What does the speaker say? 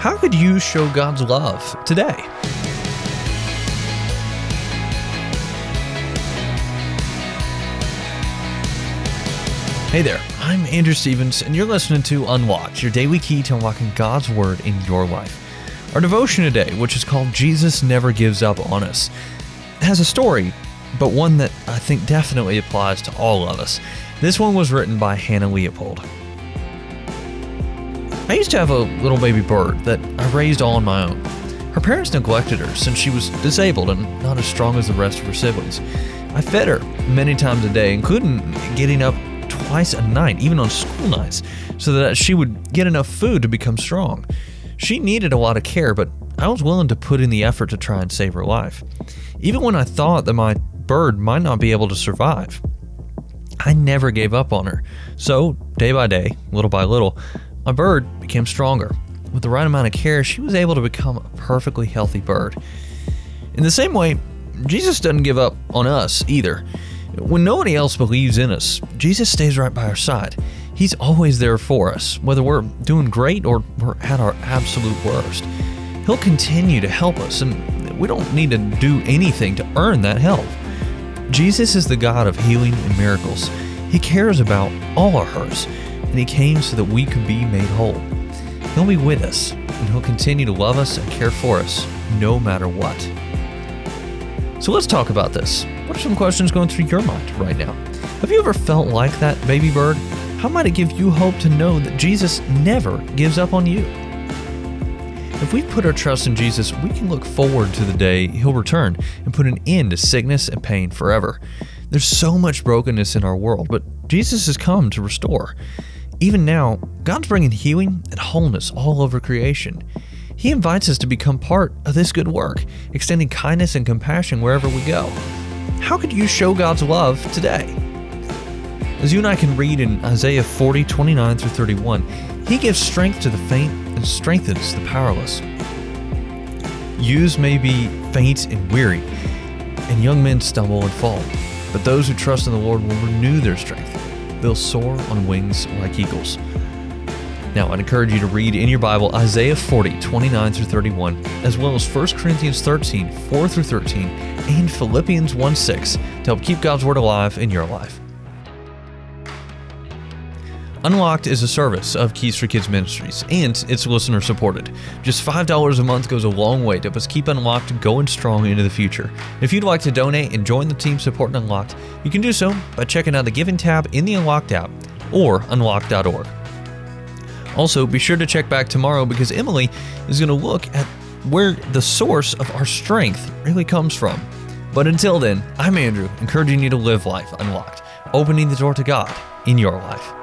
How could you show God's love today? Hey there, I'm Andrew Stevens, and you're listening to Unlocked, your daily key to unlocking God's Word in your life. Our devotion today, which is called Jesus Never Gives Up on Us, has a story, but one that I think definitely applies to all of us. This one was written by Hannah Leopold. I used to have a little baby bird that I raised all on my own. Her parents neglected her since she was disabled and not as strong as the rest of her siblings. I fed her many times a day, including getting up twice a night, even on school nights, so that she would get enough food to become strong. She needed a lot of care, but I was willing to put in the effort to try and save her life. Even when I thought that my bird might not be able to survive, I never gave up on her. So, day by day, little by little, my bird became stronger. With the right amount of care, she was able to become a perfectly healthy bird. In the same way, Jesus doesn't give up on us either. When nobody else believes in us, Jesus stays right by our side. He's always there for us, whether we're doing great or we're at our absolute worst. He'll continue to help us, and we don't need to do anything to earn that help. Jesus is the God of healing and miracles. He cares about all our hurts, and He came so that we could be made whole. He'll be with us, and He'll continue to love us and care for us no matter what. So let's talk about this. What are some questions going through your mind right now? Have you ever felt like that baby bird? How might it give you hope to know that Jesus never gives up on you? If we put our trust in Jesus, we can look forward to the day He'll return and put an end to sickness and pain forever. There's so much brokenness in our world, but Jesus has come to restore. Even now, God's bringing healing and wholeness all over creation. He invites us to become part of this good work, extending kindness and compassion wherever we go. How could you show God's love today? As you and I can read in Isaiah 40, 29 through 31, He gives strength to the faint and strengthens the powerless. Youths may be faint and weary, and young men stumble and fall, but those who trust in the Lord will renew their strength. They'll soar on wings like eagles. Now, I'd encourage you to read in your Bible Isaiah 40, 29 through 31, as well as 1 Corinthians 13, 4 through 13, and Philippians 1 6 to help keep God's Word alive in your life. Unlocked is a service of Keys for Kids Ministries, and it's listener supported. Just $5 a month goes a long way to help us keep Unlocked going strong into the future. If you'd like to donate and join the team supporting Unlocked, you can do so by checking out the Giving tab in the Unlocked app or unlocked.org. Also, be sure to check back tomorrow because Emily is going to look at where the source of our strength really comes from. But until then, I'm Andrew, encouraging you to live life unlocked, opening the door to God in your life.